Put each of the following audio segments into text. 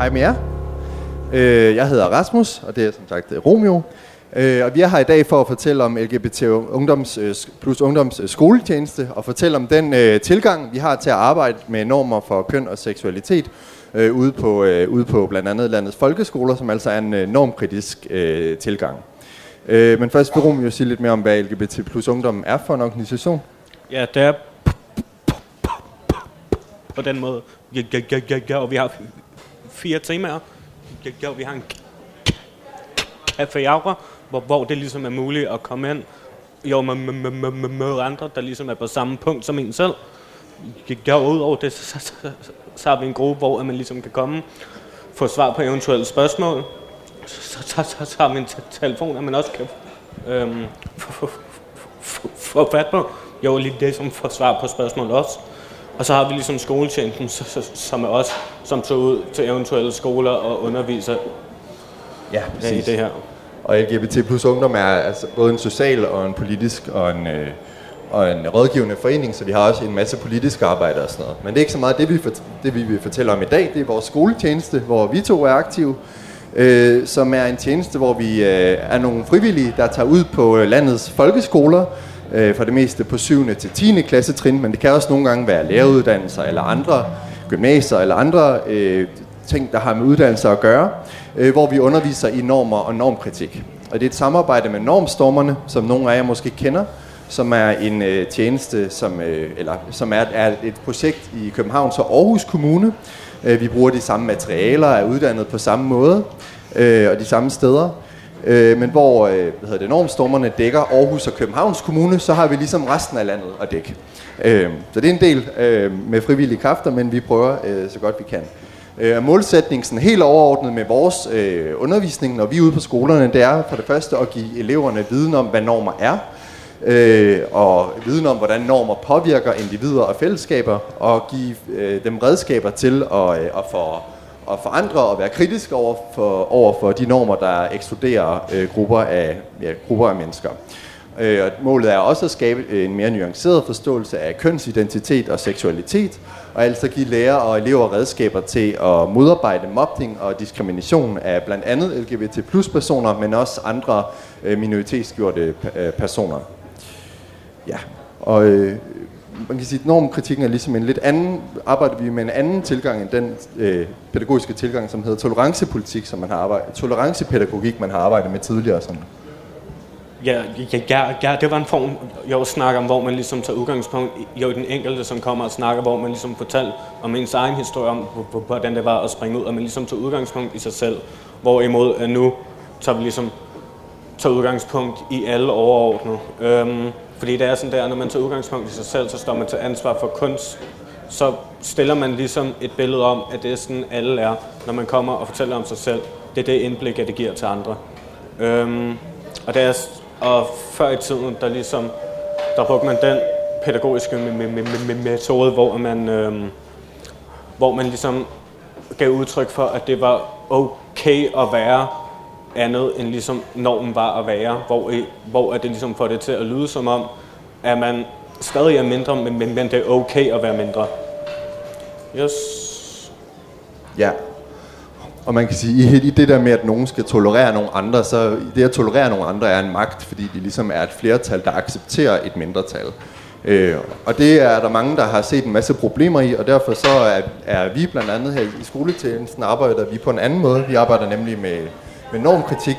Hej med jer. Øh, jeg hedder Rasmus, og det er som sagt øh, Romeo. Øh, og vi er her i dag for at fortælle om LGBT ungdoms, øh, plus ungdoms øh, skoletjeneste, og fortælle om den øh, tilgang, vi har til at arbejde med normer for køn og seksualitet, øh, ude, på, øh, ude på blandt andet landets folkeskoler, som altså er en øh, normkritisk øh, tilgang. Øh, men først vil Romeo sige lidt mere om, hvad LGBT plus ungdom er for en organisation. Ja, det er på den måde. Ja, ja, ja, ja, og vi har fire temaer. Det ja, vi har en café aura, hvor, hvor det ligesom er muligt at komme ind jo, med, med, med, med, med andre, der ligesom er på samme punkt som en selv. Ja, og udover det, så, så, så, så har vi en gruppe, hvor man ligesom kan komme, få svar på eventuelle spørgsmål. Så, så, så, så har vi en telefon, at man også kan øhm, få fat på. Jo, lige det, som får svar på spørgsmål også. Og så har vi ligesom skoletjenesten, som er os, som tager ud til eventuelle skoler og underviser Ja, i det her. Og LGBT plus ungdom er altså både en social og en politisk og en, øh, og en rådgivende forening, så vi har også en masse politiske arbejde og sådan noget. Men det er ikke så meget det, vi, for, det, vi vil fortælle om i dag. Det er vores skoletjeneste, hvor vi to er aktive, øh, som er en tjeneste, hvor vi øh, er nogle frivillige, der tager ud på øh, landets folkeskoler, øh, for det meste på 7. til 10. klassetrin, men det kan også nogle gange være læreruddannelser eller andre gymnasier eller andre øh, ting, der har med uddannelse at gøre, øh, hvor vi underviser i normer og normkritik. Og det er et samarbejde med Normstormerne, som nogle af jer måske kender, som er en øh, tjeneste, som, øh, eller, som er, er et projekt i Københavns og Aarhus Kommune. Øh, vi bruger de samme materialer, er uddannet på samme måde øh, og de samme steder. Øh, men hvor øh, hvad hedder det, normstormerne dækker Aarhus og Københavns Kommune, så har vi ligesom resten af landet at dække. Øh, så det er en del øh, med frivillige kræfter, men vi prøver øh, så godt vi kan. Øh, målsætningen sådan helt overordnet med vores øh, undervisning, når vi er ude på skolerne, det er for det første at give eleverne viden om, hvad normer er, øh, og viden om, hvordan normer påvirker individer og fællesskaber, og give øh, dem redskaber til at, øh, at få at forandre og være kritisk over for, over for de normer, der ekskluderer øh, grupper, af, ja, grupper af mennesker. Øh, og målet er også at skabe øh, en mere nuanceret forståelse af kønsidentitet og seksualitet, og altså give lærere og elever redskaber til at modarbejde mobning og diskrimination af blandt andet LGBT plus personer, men også andre øh, minoritetsgjorte øh, personer. Ja, og øh, man kan sige, at normkritikken er ligesom en lidt anden, arbejder vi med en anden tilgang end den øh, pædagogiske tilgang, som hedder tolerancepolitik, som man har arbejdet, tolerancepædagogik, man har arbejdet med tidligere. Sådan. Ja, ja, ja, ja, det var en form, jeg snakker om, hvor man ligesom tager udgangspunkt i jo den enkelte, som kommer og snakker, hvor man ligesom fortæller om ens egen historie om, hvordan det var at springe ud, og man ligesom tager udgangspunkt i sig selv. Hvorimod øh, nu tager vi ligesom tager udgangspunkt i alle overordnede. Øhm, fordi det er sådan der, når man tager udgangspunkt i sig selv, så står man til ansvar for kunst. Så stiller man ligesom et billede om, at det er sådan alle er, når man kommer og fortæller om sig selv. Det er det indblik, at det giver til andre. Øhm, og, det er, og før i tiden, der ligesom, der brugte man den pædagogiske metode, hvor man, øhm, hvor man ligesom gav udtryk for, at det var okay at være andet end ligesom normen var at være, hvor, hvor at det ligesom får det til at lyde som om, at man stadig er mindre, men, men, men det er okay at være mindre. Yes. Ja. Og man kan sige, i det der med, at nogen skal tolerere nogle andre, så det at tolerere nogle andre er en magt, fordi de ligesom er et flertal, der accepterer et mindretal. Øh, og det er der mange, der har set en masse problemer i, og derfor så er, er vi blandt andet her i skoletjenesten arbejder vi på en anden måde. Vi arbejder nemlig med med normkritik.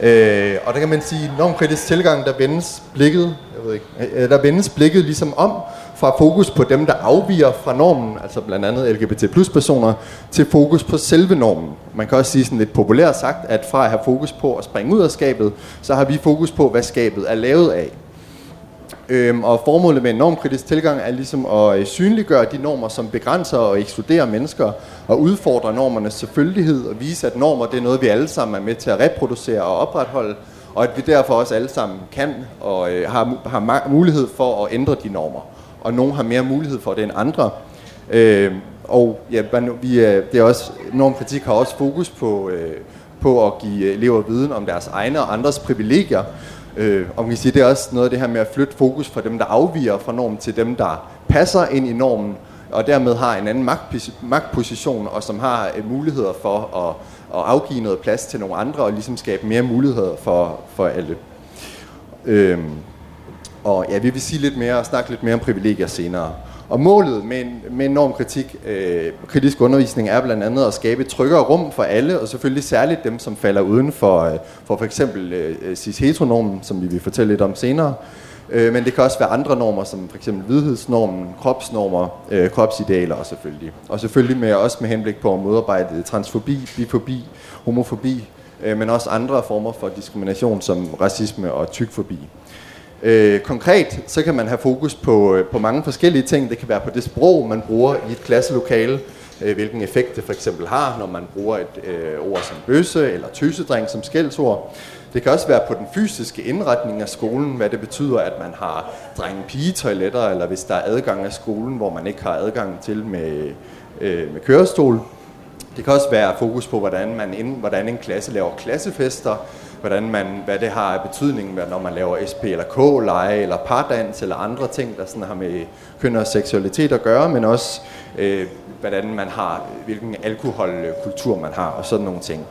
Øh, og der kan man sige, normkritisk tilgang, der vendes blikket, jeg ved ikke, øh, der vendes blikket ligesom om fra fokus på dem, der afviger fra normen, altså blandt andet LGBT plus personer, til fokus på selve normen. Man kan også sige sådan lidt populært sagt, at fra at have fokus på at springe ud af skabet, så har vi fokus på, hvad skabet er lavet af. Øhm, og formålet med en normkritisk tilgang er ligesom at øh, synliggøre de normer, som begrænser og ekskluderer mennesker, og udfordre normernes selvfølgelighed, og vise, at normer det er noget, vi alle sammen er med til at reproducere og opretholde, og at vi derfor også alle sammen kan og øh, har, har mulighed for at ændre de normer. Og nogle har mere mulighed for det end andre. Øh, og ja, vi, øh, det er også, normkritik har også fokus på, øh, på at give elever viden om deres egne og andres privilegier, Øh, og man kan sige, det er også noget af det her med at flytte fokus fra dem, der afviger fra normen, til dem, der passer ind i normen, og dermed har en anden magtposition, og som har øh, muligheder for at, at afgive noget plads til nogle andre, og ligesom skabe mere muligheder for, for alle. Øh, og ja, vi vil sige lidt mere og snakke lidt mere om privilegier senere. Og målet med en, med en normkritik, øh, kritisk undervisning, er blandt andet at skabe et tryggere rum for alle, og selvfølgelig særligt dem, som falder uden for øh, for, for eksempel øh, øh cis-heteronormen, som vi vil fortælle lidt om senere. Øh, men det kan også være andre normer, som for eksempel vidhedsnormen, kropsnormer, øh, kropsidealer og selvfølgelig. Og selvfølgelig med, også med henblik på at modarbejde transfobi, bifobi, homofobi, øh, men også andre former for diskrimination som racisme og tykfobi. Øh, konkret så kan man have fokus på, øh, på mange forskellige ting. Det kan være på det sprog, man bruger i et klasselokale, øh, hvilken effekt det for eksempel har, når man bruger et øh, ord som bøsse eller tøsedreng som skældsord. Det kan også være på den fysiske indretning af skolen, hvad det betyder, at man har drenge-pige-toiletter, eller hvis der er adgang af skolen, hvor man ikke har adgang til med, øh, med kørestol. Det kan også være fokus på, hvordan, man, hvordan en klasse laver klassefester, hvordan man, hvad det har af betydning, når man laver SP eller K-leje, eller pardans, eller andre ting, der sådan har med køn og seksualitet at gøre, men også øh, hvordan man har, hvilken alkoholkultur man har, og sådan nogle ting.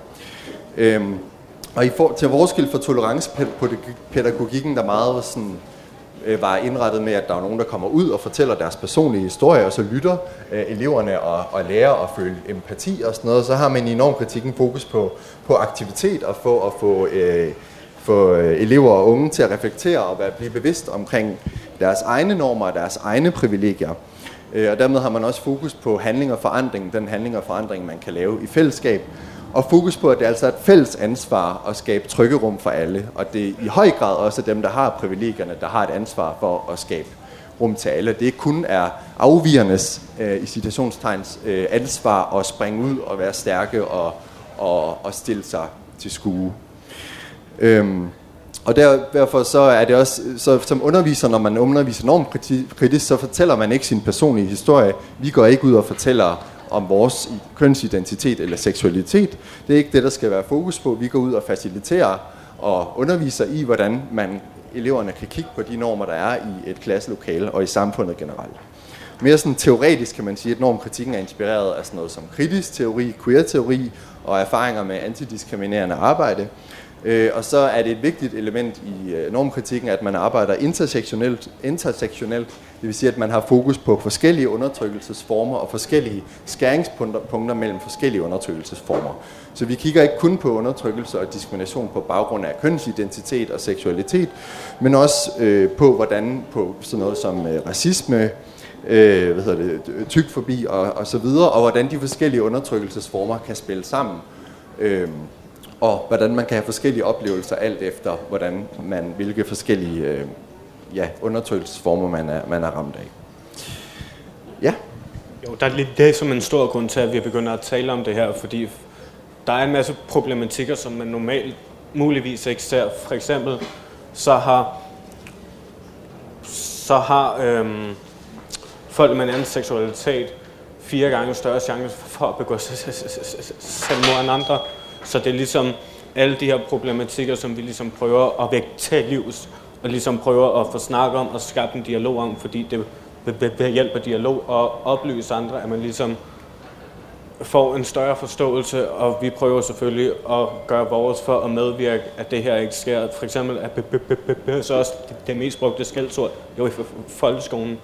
Øhm, og i for, til vores for tolerancepædagogikken, der meget sådan, øh, var indrettet med, at der er nogen, der kommer ud og fortæller deres personlige historie, og så lytter øh, eleverne og, og lærer at føle empati og sådan noget. Så har man i normkritikken fokus på, på aktivitet og få at få, øh, få øh, elever og unge til at reflektere og være, blive bevidst omkring deres egne normer og deres egne privilegier. Øh, og dermed har man også fokus på handling og forandring, den handling og forandring, man kan lave i fællesskab, og fokus på, at det altså er altså et fælles ansvar at skabe trykkerum for alle, og det er i høj grad også dem, der har privilegierne, der har et ansvar for at skabe rum til alle. Det kun er afvigernes, øh, i citationstegns, øh, ansvar at springe ud og være stærke og, og, og stille sig til skue. Øhm, og der, derfor så er det også, så som underviser, når man underviser normkritisk, så fortæller man ikke sin personlige historie. Vi går ikke ud og fortæller om vores kønsidentitet eller seksualitet. Det er ikke det, der skal være fokus på. Vi går ud og faciliterer og underviser i, hvordan man eleverne kan kigge på de normer, der er i et klasselokale og i samfundet generelt. Mere sådan teoretisk kan man sige, at normkritikken er inspireret af sådan noget som kritisk teori, queer-teori og erfaringer med antidiskriminerende arbejde. Øh, og så er det et vigtigt element i øh, normkritikken, at man arbejder intersektionelt, intersektionelt det vil sige, at man har fokus på forskellige undertrykkelsesformer og forskellige skæringspunkter mellem forskellige undertrykkelsesformer. Så vi kigger ikke kun på undertrykkelse og diskrimination på baggrund af kønsidentitet og seksualitet, men også øh, på hvordan på sådan noget som øh, racisme, øh, hvad hedder det, tykforbi og, og så videre, og hvordan de forskellige undertrykkelsesformer kan spille sammen. Øh, og hvordan man kan have forskellige oplevelser alt efter, hvordan man, hvilke forskellige øh, ja, undertrykkelsesformer, man er, man er ramt af. Ja? Jo, der er lidt det som en stor grund til, at vi begynder at tale om det her, fordi der er en masse problematikker, som man normalt muligvis ikke ser. For eksempel, så har, så har øhm, folk med en anden seksualitet fire gange større chance for at begå selvmord end andre. Så det er ligesom alle de her problematikker, som vi ligesom prøver at vække til livs, og ligesom prøver at få snakket om og skabe en dialog om, fordi det ved hjælp af dialog og oplyse andre, at man ligesom får en større forståelse, og vi prøver selvfølgelig at gøre vores for at medvirke, at det her ikke sker. For eksempel er så også det mest brugte skældsord jo i folkeskolen.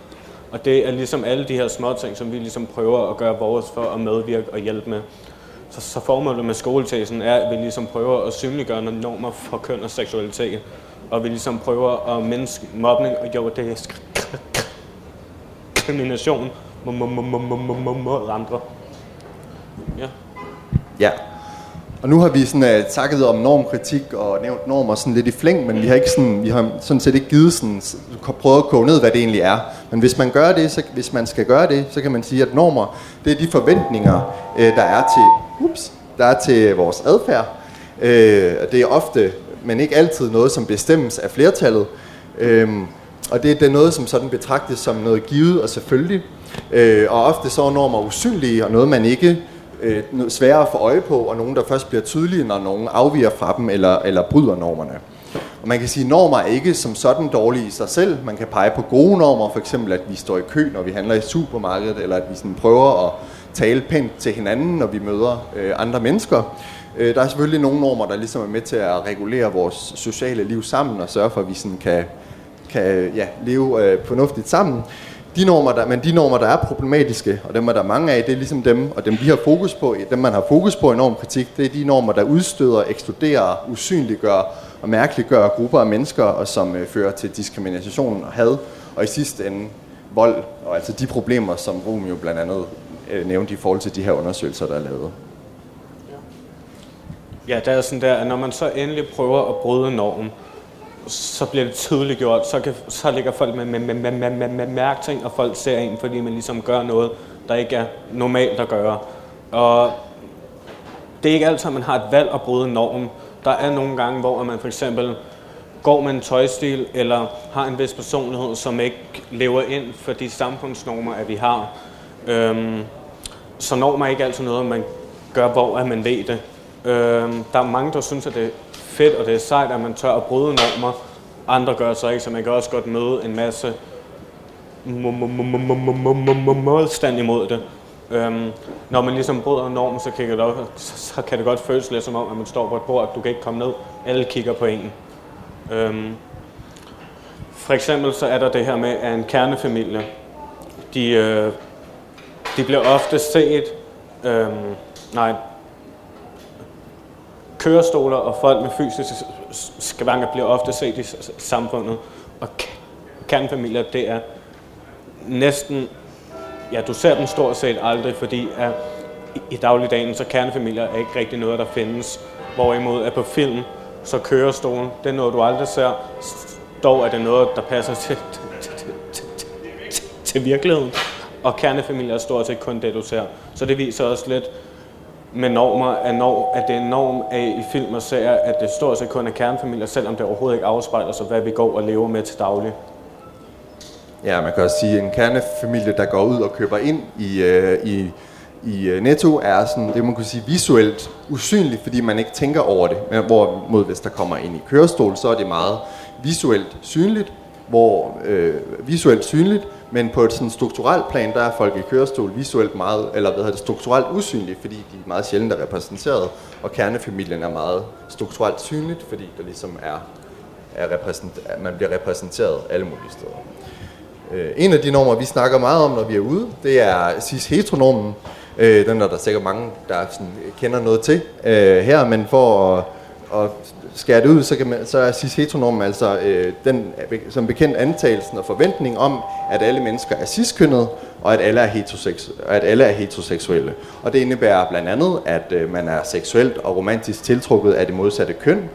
Og det er ligesom alle de her små ting, som vi ligesom prøver at gøre vores for at medvirke og hjælpe med. Så, så formålet med skoletesen er, at vi ligesom prøver at synliggøre normer for køn og seksualitet. Og vi ligesom prøver at mindske mobning, og jo, det er diskrimination mod andre. Ja. Ja. Og nu har vi sådan uh, takket om normkritik og nævnt normer sådan lidt i flæng, men vi har ikke sådan, vi har sådan set ikke givet sådan, prøvet at koge ned, hvad det egentlig er. Men hvis man gør det, så, hvis man skal gøre det, så kan man sige, at normer, det er de forventninger, uh, der er til, ups, der er til vores adfærd. Uh, det er ofte, men ikke altid noget, som bestemmes af flertallet. Øhm, og det, det er noget, som sådan betragtes som noget givet og selvfølgelig. Øh, og ofte så er normer usynlige, og noget, man ikke øh, sværere at få øje på, og nogen, der først bliver tydelige, når nogen afviger fra dem eller, eller bryder normerne. Og man kan sige, at normer er ikke som sådan dårlige i sig selv. Man kan pege på gode normer, for eksempel at vi står i kø, når vi handler i supermarkedet, eller at vi sådan prøver at tale pænt til hinanden, når vi møder øh, andre mennesker. Øh, der er selvfølgelig nogle normer, der ligesom er med til at regulere vores sociale liv sammen, og sørge for, at vi sådan kan, kan ja, leve øh, fornuftigt sammen. De normer, der, men de normer, der er problematiske, og dem er der mange af, det er ligesom dem, og dem vi har fokus på, dem man har fokus på i normkritik, det er de normer, der udstøder, ekskluderer, usynliggør og mærkeliggør grupper af mennesker, og som øh, fører til diskrimination og had, og i sidste ende vold, og altså de problemer, som Romeo blandt andet øh, nævnte i forhold til de her undersøgelser, der er lavet. Ja, det er sådan der, at når man så endelig prøver at bryde normen, så bliver det tydeligt gjort, så, kan, så ligger folk med, med, med, med, med, med, med mærkting, og folk ser en, fordi man ligesom gør noget, der ikke er normalt at gøre. Og det er ikke altid, at man har et valg at bryde normen. Der er nogle gange, hvor man for eksempel går med en tøjstil, eller har en vis personlighed, som ikke lever ind for de samfundsnormer, at vi har. Øhm, så normer er ikke altid noget, man gør, hvor at man ved det. Øhm, der er mange, der synes, at det er fedt, og det er sejt, at man tør at bryde normer. Andre gør så ikke, så man kan også godt møde en masse modstand imod det. Øhm, når man ligesom bryder normen, så, kigger det op, så kan det godt føles lidt som om, at man står på et bord, at du kan ikke komme ned. Alle kigger på en. Øhm, for eksempel så er der det her med, at en kernefamilie, de, øh, de bliver ofte set, øh, nej, kørestoler og folk med fysiske skavanker bliver ofte set i samfundet. Og kernefamilier, det er næsten, ja, du ser dem stort set aldrig, fordi at i dagligdagen, så kernefamilier er ikke rigtig noget, der findes. Hvorimod at på film, så kørestolen, det er noget, du aldrig ser. Dog er det noget, der passer til, til, til, til, til virkeligheden. Og kernefamilier er stort set kun det, du ser. Så det viser også lidt, med normer, er når, at det er norm af i film og serier, at det stort set kun er kernefamilier, selvom det overhovedet ikke afspejler sig, hvad vi går og lever med til daglig. Ja, man kan også sige, at en kernefamilie, der går ud og køber ind i, øh, i, i øh, Netto, er sådan, det man kunne sige, visuelt usynligt, fordi man ikke tænker over det. Men hvorimod hvis der kommer ind i kørestol, så er det meget visuelt synligt, hvor øh, visuelt synligt, men på et sådan strukturelt plan, der er folk i kørestol visuelt meget, eller hvad hedder det, strukturelt usynlige, fordi de er meget sjældent er repræsenteret, og kernefamilien er meget strukturelt synligt, fordi der ligesom er, er repræsent, man bliver repræsenteret alle mulige steder. Øh, en af de normer, vi snakker meget om, når vi er ude, det er cis-heteronormen. Øh, den er der sikkert mange, der sådan, kender noget til øh, her, men for at, at skære det ud, så, kan man, så er cis-heteronormen altså øh, den, som bekendt antagelsen og forventning om, at alle mennesker er cis og at alle er, heteroseks- at alle er heteroseksuelle. Og det indebærer blandt andet, at øh, man er seksuelt og romantisk tiltrukket af det modsatte køn,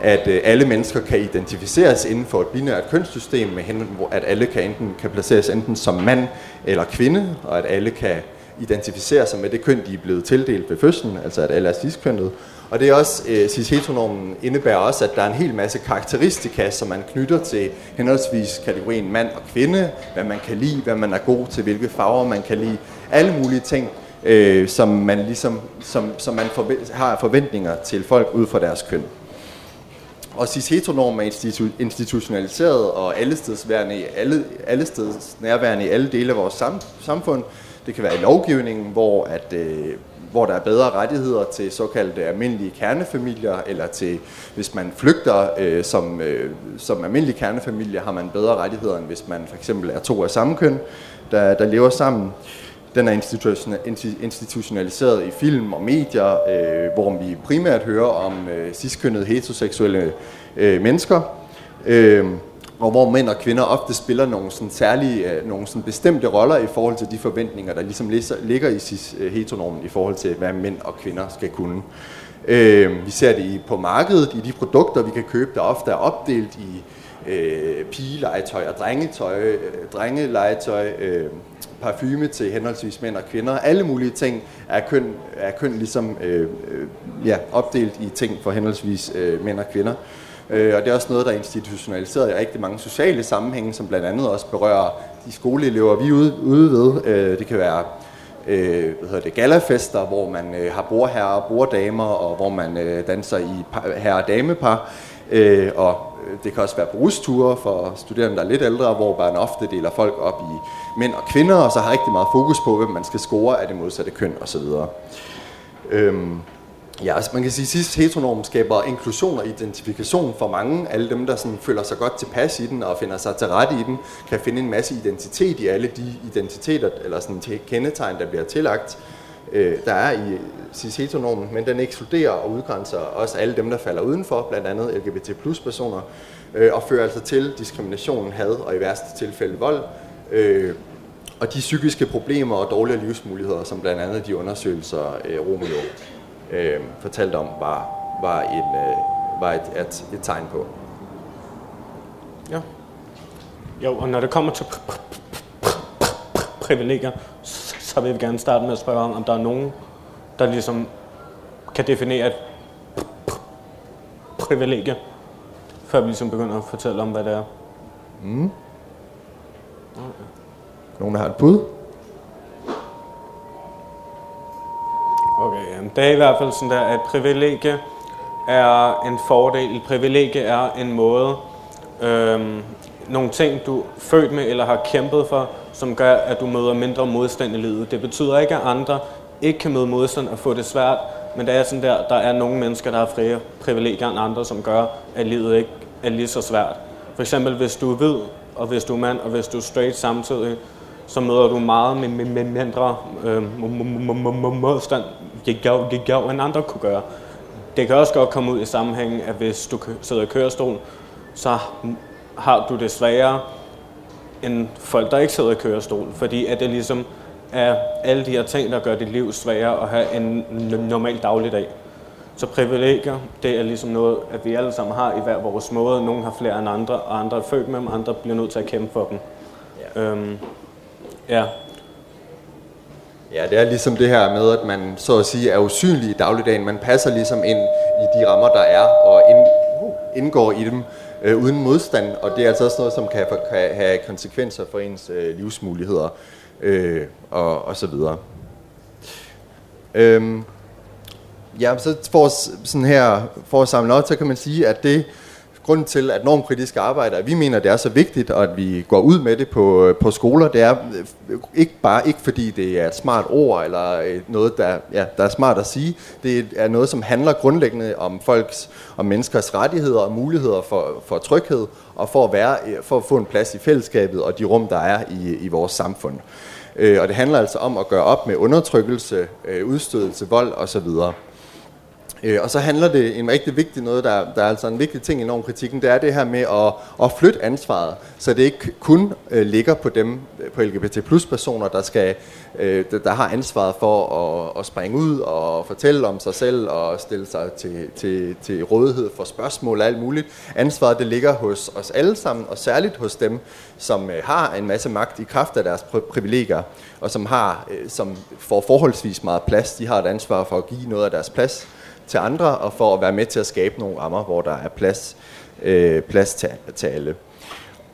at øh, alle mennesker kan identificeres inden for et binært kønssystem, med hen, at alle kan enten kan placeres enten som mand eller kvinde, og at alle kan identificere sig med det køn, de er blevet tildelt ved fødslen, altså at alle er cis-kønnet, og det er også, øh, cis-heteronormen indebærer også, at der er en hel masse karakteristika, som man knytter til henholdsvis kategorien mand og kvinde, hvad man kan lide, hvad man er god til, hvilke farver man kan lide, alle mulige ting, øh, som man ligesom, som, som man forve- har forventninger til folk ud fra deres køn. Og cis-heteronormen er institu- institutionaliseret og allestedsværende i alle, allesteds nærværende i alle dele af vores sam- samfund. Det kan være i lovgivningen, hvor at øh, hvor der er bedre rettigheder til såkaldte almindelige kernefamilier, eller til, hvis man flygter øh, som, øh, som almindelig kernefamilie, har man bedre rettigheder, end hvis man for eksempel er to af samme køn, der, der lever sammen. Den er institutionaliseret i film og medier, øh, hvor vi primært hører om øh, ciskønnede heteroseksuelle øh, mennesker. Øh, og hvor mænd og kvinder ofte spiller nogle sådan særlige, øh, nogle sådan bestemte roller i forhold til de forventninger, der ligesom ligger i cis-heteronormen øh, i forhold til, hvad mænd og kvinder skal kunne. Øh, vi ser det i, på markedet, i de produkter, vi kan købe, der ofte er opdelt i øh, pigelegetøj og drengetøj, øh, drengelegetøj, øh, parfume til henholdsvis mænd og kvinder. Alle mulige ting er køn, er køn ligesom øh, øh, ja, opdelt i ting for henholdsvis øh, mænd og kvinder. Øh, Øh, og det er også noget, der er institutionaliseret i rigtig mange sociale sammenhænge, som blandt andet også berører de skoleelever, vi er ude, ude ved. Øh, det kan være øh, hvad hedder det, galafester, hvor man øh, har bordherrer og borddamer, og hvor man øh, danser i herre- og damepar. Øh, og øh, det kan også være brusture for studerende, der er lidt ældre, hvor man ofte deler folk op i mænd og kvinder, og så har rigtig meget fokus på, hvem man skal score af det modsatte køn osv. Øhm, ja, altså man kan sige, at sidst heteronorm skaber inklusion og identifikation for mange. Alle dem, der sådan føler sig godt tilpas i den og finder sig til rette i den, kan finde en masse identitet i alle de identiteter, eller sådan kendetegn, der bliver tillagt øh, der er i cis-heteronormen, men den ekskluderer og udgrænser også alle dem, der falder udenfor, blandt andet LGBT plus personer, øh, og fører altså til diskrimination, had og i værste tilfælde vold, øh, og de psykiske problemer og dårlige livsmuligheder, som blandt andet de undersøgelser, øh, Romeo øh, fortalte om, var, var, en, øh, var et, et, et tegn på. Ja. Jo, og når det kommer til privilegier, så vil vi gerne starte med at spørge om, om der er nogen, der ligesom kan definere et privilegie, før vi ligesom begynder at fortælle om, hvad det er. Mm. Okay. Nogen, der har et bud? Okay, jamen, det er i hvert fald sådan der, at privilegie er en fordel. Et privilegie er en måde, øhm, nogle ting, du er født med eller har kæmpet for, som gør, at du møder mindre modstand i livet. Det betyder ikke, at andre ikke kan møde modstand og få det svært, men det er sådan der, der er nogle mennesker, der har flere privilegier end andre, som gør, at livet ikke er lige så svært. For eksempel, hvis du er hvid, og hvis du er mand, og hvis du er straight samtidig, så møder du meget med, med, med mindre øh, modstand, end andre kunne gøre. Det kan også godt komme ud i sammenhængen, at hvis du sidder i kørestol, så har du det sværere end folk, der ikke sidder i kørestol, fordi at det ligesom er alle de her ting, der gør dit liv sværere at have en normal dagligdag. Så privilegier, det er ligesom noget, at vi alle sammen har i hver vores måde. Nogle har flere end andre, og andre er født med dem, andre bliver nødt til at kæmpe for dem. Ja. Øhm, ja. Ja, det er ligesom det her med, at man så at sige er usynlig i dagligdagen. Man passer ligesom ind i de rammer, der er, og indgår i dem øh, uden modstand, og det er altså også noget, som kan, kan have konsekvenser for ens øh, livsmuligheder øh, og, og så videre. Øhm, ja, så for, sådan her, for at samle op, så kan man sige, at det grund til, at normkritiske arbejder, vi mener, det er så vigtigt, og at vi går ud med det på, øh, på skoler, det er øh, ikke bare ikke fordi det er et smart ord, eller øh, noget, der, ja, der er smart at sige. Det er noget, som handler grundlæggende om folks og menneskers rettigheder og muligheder for, for tryghed, og for at, være, for at få en plads i fællesskabet og de rum, der er i, i vores samfund. Øh, og det handler altså om at gøre op med undertrykkelse, udstødelse, vold osv. Øh, og så handler det en rigtig vigtig noget, der, der er altså en vigtig ting i normkritikken, det er det her med at, at flytte ansvaret, så det ikke kun øh, ligger på dem, øh, på LGBT plus personer, der, skal, øh, der har ansvaret for at, at springe ud og fortælle om sig selv og stille sig til, til, til rådighed for spørgsmål og alt muligt. Ansvaret det ligger hos os alle sammen, og særligt hos dem, som øh, har en masse magt i kraft af deres privilegier, og som, har, øh, som får forholdsvis meget plads. De har et ansvar for at give noget af deres plads til andre, og for at være med til at skabe nogle rammer, hvor der er plads, øh, plads til, til alle.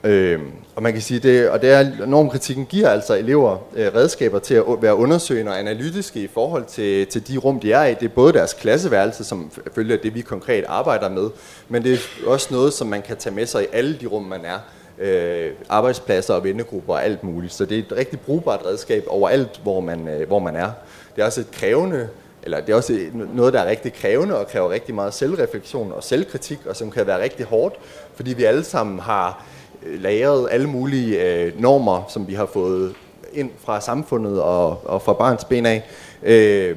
Øh, og man kan sige det, og det er, normkritikken giver altså elever øh, redskaber til at være undersøgende og analytiske i forhold til, til de rum, de er i. Det er både deres klasseværelse, som følger det, vi konkret arbejder med, men det er også noget, som man kan tage med sig i alle de rum, man er. Øh, arbejdspladser og vennegrupper og alt muligt. Så det er et rigtig brugbart redskab overalt, hvor man, øh, hvor man er. Det er også et krævende eller det er også noget, der er rigtig krævende og kræver rigtig meget selvreflektion og selvkritik, og som kan være rigtig hårdt, fordi vi alle sammen har øh, lagret alle mulige øh, normer, som vi har fået ind fra samfundet og, og fra barns ben af. Øh,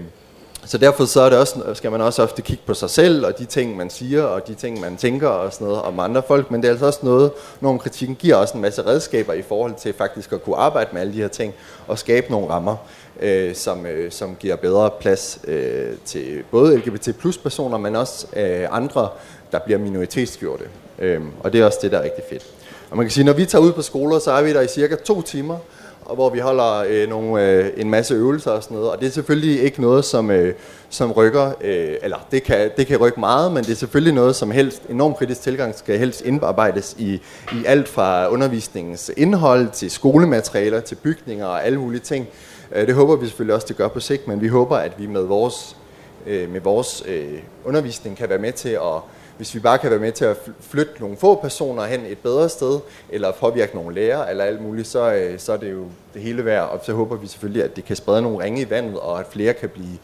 så derfor så er det også, skal man også ofte kigge på sig selv, og de ting, man siger, og de ting, man tænker og sådan noget om andre folk, men det er altså også noget, når kritikken giver også en masse redskaber i forhold til faktisk at kunne arbejde med alle de her ting, og skabe nogle rammer øh, som, øh, som giver bedre plads øh, til både LGBT plus personer, men også øh, andre, der bliver minoritetsgjorte. Øh, og det er også det, der er rigtig fedt. Og man kan sige, når vi tager ud på skoler, så er vi der i cirka to timer, og hvor vi holder øh, nogle, øh, en masse øvelser og sådan noget. Og det er selvfølgelig ikke noget, som, øh, som rykker, øh, eller det kan, det kan rykke meget, men det er selvfølgelig noget, som helst, enormt kritisk tilgang skal helst indarbejdes i, i alt fra undervisningens indhold til skolematerialer, til bygninger og alle mulige ting. Øh, det håber vi selvfølgelig også, det gør på sigt, men vi håber, at vi med vores, øh, med vores øh, undervisning kan være med til at hvis vi bare kan være med til at flytte nogle få personer hen et bedre sted, eller påvirke nogle lærere, eller alt muligt, så, så er det jo det hele værd. Og så håber vi selvfølgelig, at det kan sprede nogle ringe i vandet, og at flere kan blive,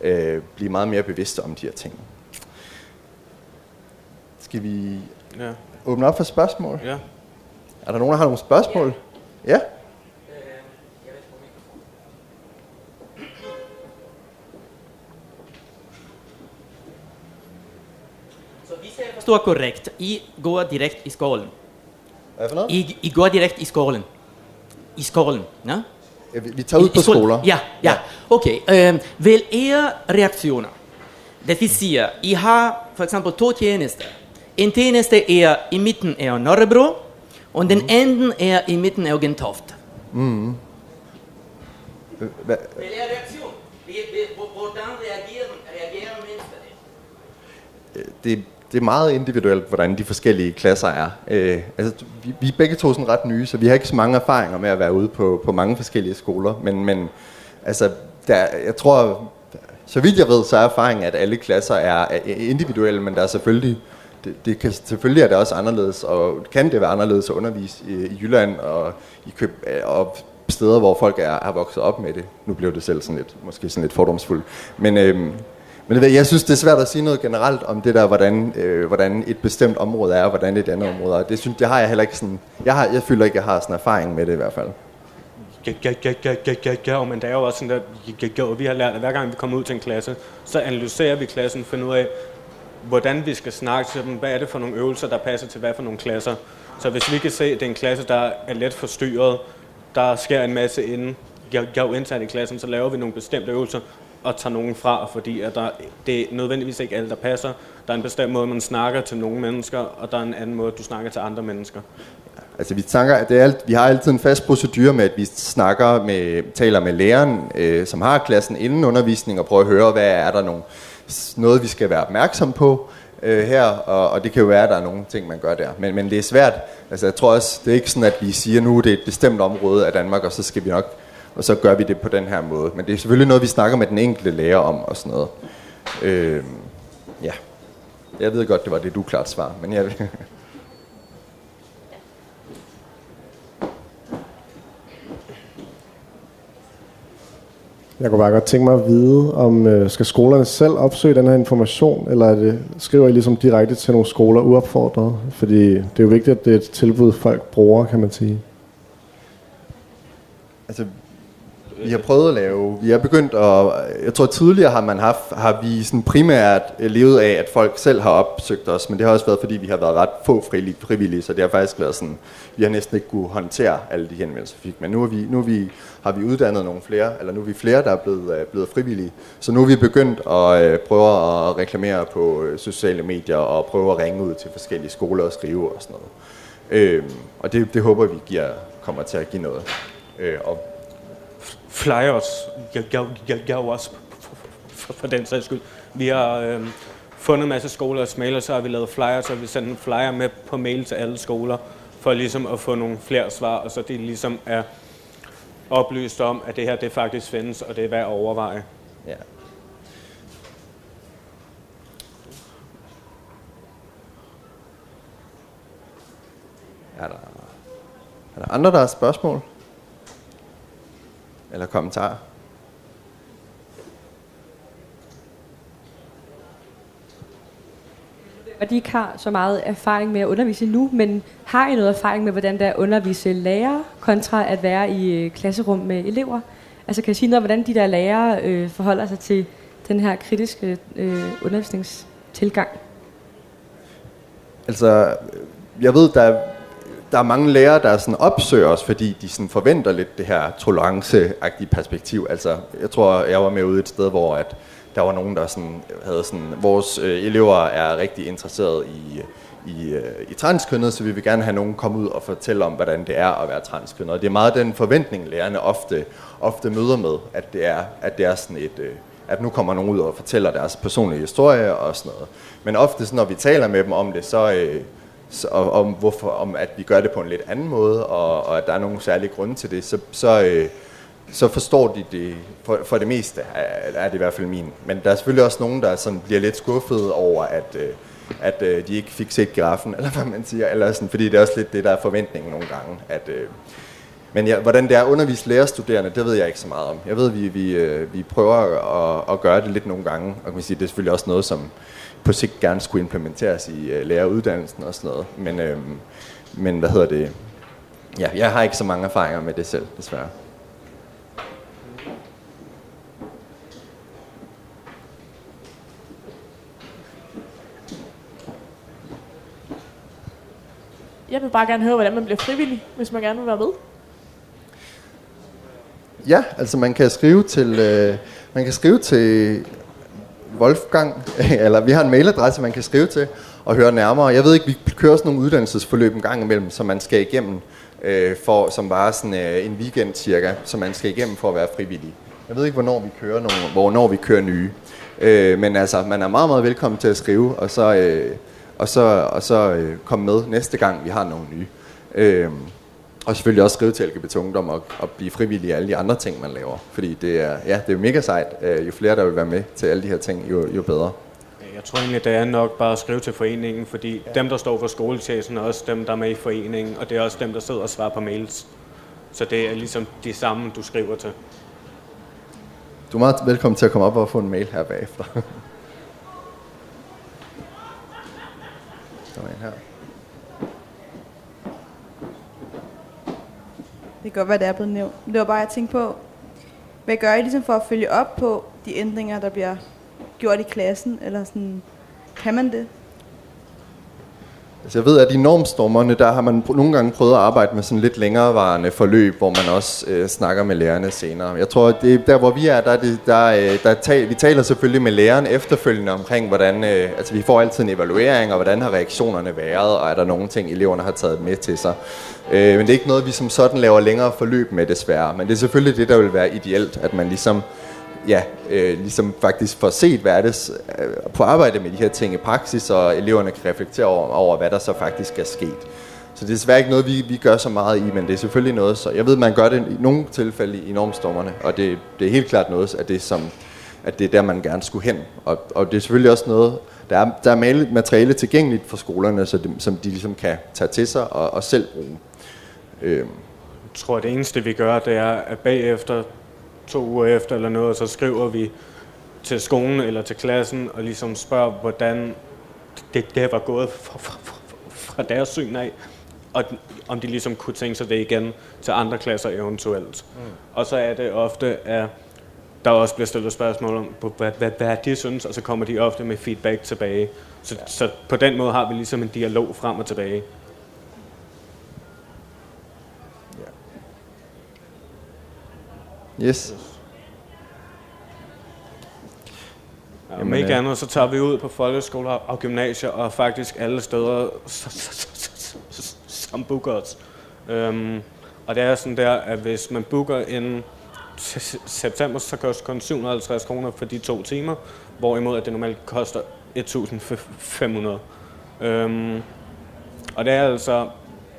øh, blive meget mere bevidste om de her ting. Skal vi ja. åbne op for spørgsmål? Ja. Er der nogen, der har nogle spørgsmål? Ja. ja? Forstår korrekt, I går direkt i skolen. Hvad for noget? I, I går direkt i skolen. I skolen, ja? ja vi, vi tager ud I, på skoler. Ja, ja. Okay. Uh, vel er reaktioner. Det vil sige, I har for eksempel to tjenester. En tjeneste er i midten af Nørrebro, og den mm. anden er i midten af Gentofte. Mm. Vel er reaktion? Hvordan reagerer, reagerer mennesker? Det det er meget individuelt, hvordan de forskellige klasser er. Øh, altså, vi, vi er begge to sådan ret nye, så vi har ikke så mange erfaringer med at være ude på, på mange forskellige skoler. Men, men altså, der, jeg tror, så vidt jeg ved, så er erfaringen, at alle klasser er, er individuelle, men der er selvfølgelig, det, det kan, selvfølgelig er det også anderledes, og kan det være anderledes at undervise i, i Jylland og i Køb, øh, og steder, hvor folk er, er vokset op med det. Nu blev det selv sådan lidt, måske sådan lidt fordomsfuldt. Men, øh, men jeg synes, det er svært at sige noget generelt om det der, hvordan, øh, hvordan et bestemt område er, og hvordan et andet område er. Det, synes, det har jeg heller ikke sådan... Jeg, har, jeg føler ikke, jeg har sådan erfaring med det i hvert fald. Ja, ja, ja, ja, ja, ja, ja, men det er jo også sådan, at ja, ja, vi har lært, at hver gang vi kommer ud til en klasse, så analyserer vi klassen, finder ud af, hvordan vi skal snakke til dem, hvad er det for nogle øvelser, der passer til hvad for nogle klasser. Så hvis vi kan se, at det er en klasse, der er let forstyrret, der sker en masse inden, jeg, jeg er jo indsat i klassen, så laver vi nogle bestemte øvelser, og tager nogen fra, fordi at der, det er nødvendigvis ikke alle, der passer. Der er en bestemt måde, man snakker til nogle mennesker, og der er en anden måde, du snakker til andre mennesker. Altså vi, snakker, det er alt, vi har altid en fast procedure med, at vi snakker med, taler med læreren, øh, som har klassen inden undervisning, og prøver at høre, hvad er der nogle, noget, vi skal være opmærksom på øh, her, og, og det kan jo være, at der er nogle ting, man gør der. Men, men det er svært. Altså jeg tror også, det er ikke sådan, at vi siger, nu det er et bestemt område af Danmark, og så skal vi nok og så gør vi det på den her måde. Men det er selvfølgelig noget, vi snakker med den enkelte lærer om og sådan noget. Øh, ja. Jeg ved godt, det var det du klart svar, men jeg... Jeg kunne bare godt tænke mig at vide, om øh, skal skolerne selv opsøge den her information, eller er det, skriver I ligesom direkte til nogle skoler uopfordret? Fordi det er jo vigtigt, at det er et tilbud, folk bruger, kan man sige. Altså, vi har prøvet at lave, vi har begyndt at, jeg tror tidligere har man haft, har vi sådan primært levet af, at folk selv har opsøgt os, men det har også været, fordi vi har været ret få frivillige, så det har faktisk været sådan, vi har næsten ikke kunne håndtere alle de henvendelser, vi fik, men nu, er vi, nu er vi, har vi uddannet nogle flere, eller nu er vi flere, der er blevet, øh, blevet frivillige, så nu er vi begyndt at øh, prøve at reklamere på øh, sociale medier, og prøve at ringe ud til forskellige skoler og skrive og sådan noget. Øhm, og det, det håber vi giver, kommer til at give noget. Øh, og flyers. Jeg, jeg, jeg, jeg jo også for, for den sags skyld. Vi har øh, fundet en masse skoler og mailer, så har vi lavet flyers, og vi sendt en flyer med på mail til alle skoler, for ligesom at få nogle flere svar, og så det ligesom er oplyst om, at det her det faktisk findes, og det er værd at overveje. Ja. Er der, er der andre, der har spørgsmål? Eller kommentarer? Og de ikke har så meget erfaring med at undervise nu, men har I noget erfaring med, hvordan det er at undervise lærere, kontra at være i øh, klasserum med elever? Altså kan I sige noget om, hvordan de der lærere øh, forholder sig til den her kritiske øh, undervisningstilgang? Altså, jeg ved, der der er mange lærere, der sådan opsøger os, fordi de sådan forventer lidt det her toleranceagtige perspektiv. Altså, jeg tror, jeg var med ude et sted, hvor at der var nogen, der sådan, havde sådan, vores øh, elever er rigtig interesseret i, i, øh, i transkønnet, så vi vil gerne have nogen komme ud og fortælle om, hvordan det er at være transkønnet. Og det er meget den forventning, lærerne ofte, ofte møder med, at det er, at det er sådan et, øh, at nu kommer nogen ud og fortæller deres personlige historie og sådan noget. Men ofte, når vi taler med dem om det, så, øh, så, om, hvorfor, om at vi gør det på en lidt anden måde, og, og at der er nogle særlige grunde til det, så, så, øh, så forstår de det, for, for det meste er, er det i hvert fald min. Men der er selvfølgelig også nogen, der sådan bliver lidt skuffet over, at, øh, at øh, de ikke fik set giraffen, eller hvad man siger, eller sådan, fordi det er også lidt det, der er forventningen nogle gange, at... Øh, men ja, hvordan det er at undervise lærerstuderende, det ved jeg ikke så meget om. Jeg ved, vi, vi, øh, vi prøver at, at gøre det lidt nogle gange, og kan man sige, det er selvfølgelig også noget, som på sigt gerne skulle implementeres i øh, læreruddannelsen og sådan noget. Men, øhm, men hvad hedder det? Ja, jeg har ikke så mange erfaringer med det selv, desværre. Jeg vil bare gerne høre, hvordan man bliver frivillig, hvis man gerne vil være med. Ja, altså man kan skrive til, øh, man kan skrive til Wolfgang, eller vi har en mailadresse, man kan skrive til og høre nærmere. Jeg ved ikke, vi kører sådan nogle uddannelsesforløb en gang imellem, som man skal igennem, øh, for, som var sådan øh, en weekend cirka, som man skal igennem for at være frivillig. Jeg ved ikke, hvornår vi kører, nogle, hvornår vi kører nye. Øh, men altså, man er meget, meget velkommen til at skrive, og så, øh, og så, og så øh, komme med næste gang, vi har nogle nye. Øh, og selvfølgelig også skrive til LGBT Ungdom og, og blive frivillig i alle de andre ting, man laver. Fordi det er, ja, det er mega sejt. Øh, jo flere, der vil være med til alle de her ting, jo, jo bedre. Jeg tror egentlig, det er nok bare at skrive til foreningen, fordi ja. dem, der står for skoletjesen, er også dem, der er med i foreningen, og det er også dem, der sidder og svarer på mails. Så det er ligesom de samme, du skriver til. Du er meget velkommen til at komme op og få en mail her bagefter. Der er en her. Kan godt være, det er blevet nævnt. Men det var bare, at jeg tænkte på, hvad gør I ligesom for at følge op på de ændringer, der bliver gjort i klassen? Eller sådan, kan man det? Altså jeg ved, at i normstormerne, der har man nogle gange prøvet at arbejde med sådan lidt længerevarende forløb, hvor man også øh, snakker med lærerne senere. Jeg tror, at det, der hvor vi er, der, er det, der, øh, der tal, vi taler selvfølgelig med læreren efterfølgende omkring, hvordan, øh, altså vi får altid en evaluering, og hvordan har reaktionerne været, og er der nogle ting, eleverne har taget med til sig. Øh, men det er ikke noget, vi som sådan laver længere forløb med desværre. Men det er selvfølgelig det, der vil være ideelt, at man ligesom ja, øh, ligesom faktisk får set, hvad er det øh, på arbejde med de her ting i praksis, og eleverne kan reflektere over, over, hvad der så faktisk er sket. Så det er desværre ikke noget, vi, vi gør så meget i, men det er selvfølgelig noget, så jeg ved, man gør det i nogle tilfælde i normstormerne, og det, det er helt klart noget af det, som, at det er der, man gerne skulle hen. Og, og det er selvfølgelig også noget, der er, der er materiale tilgængeligt for skolerne, så det, som de ligesom kan tage til sig og, og selv bruge. Øh. Jeg tror, at det eneste, vi gør, det er, at bagefter to uger efter eller noget, så skriver vi til skolen eller til klassen og ligesom spørger, hvordan det, det var gået fra, fra, fra deres syn af, og om de ligesom kunne tænke sig det igen til andre klasser eventuelt. Mm. Og så er det ofte, at der også bliver stillet spørgsmål om, hvad, hvad, hvad de synes, og så kommer de ofte med feedback tilbage. Så, ja. så på den måde har vi ligesom en dialog frem og tilbage. Yes. Ja, om ikke andet, så tager vi ud på folkeskoler og gymnasier og faktisk alle steder, som booker os. Um, og det er sådan der, at hvis man booker en september, så koster det kun 750 kroner for de to timer, hvorimod at det normalt koster 1500. Um, øhm, og det er altså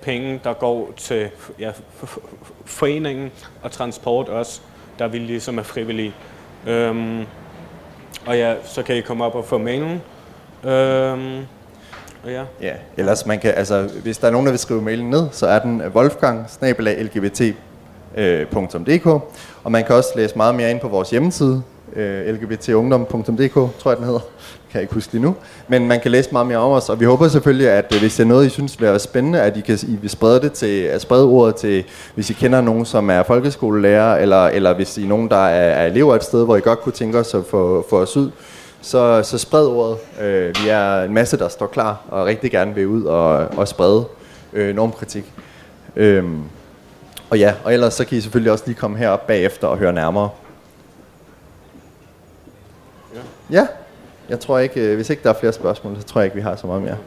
penge, der går til ja, foreningen og transport også, der vi ligesom er frivillige. Øhm, og ja, så kan I komme op og få mailen. Øhm, og ja. ja, ellers man kan, altså, hvis der er nogen, der vil skrive mailen ned, så er den wolfgang lgbt.dk, øh, og man kan også læse meget mere ind på vores hjemmeside, øh, lgbtungdom.dk, tror jeg den hedder. Kan jeg ikke huske lige nu. Men man kan læse meget mere om os, og vi håber selvfølgelig, at øh, hvis det er noget, I synes vil være spændende, at I kan I vil sprede det til, at sprede ordet til, hvis I kender nogen, som er folkeskolelærer, eller, eller hvis I er nogen, der er, er elever et sted, hvor I godt kunne tænke os at få, få os ud, så, så spred ordet. Øh, vi er en masse, der står klar, og rigtig gerne vil ud og, og sprede øh, normkritik. Øh, og ja, og ellers så kan I selvfølgelig også lige komme herop bagefter og høre nærmere. Ja, jeg tror ikke, øh, hvis ikke der er flere spørgsmål, så tror jeg ikke, vi har så meget mere.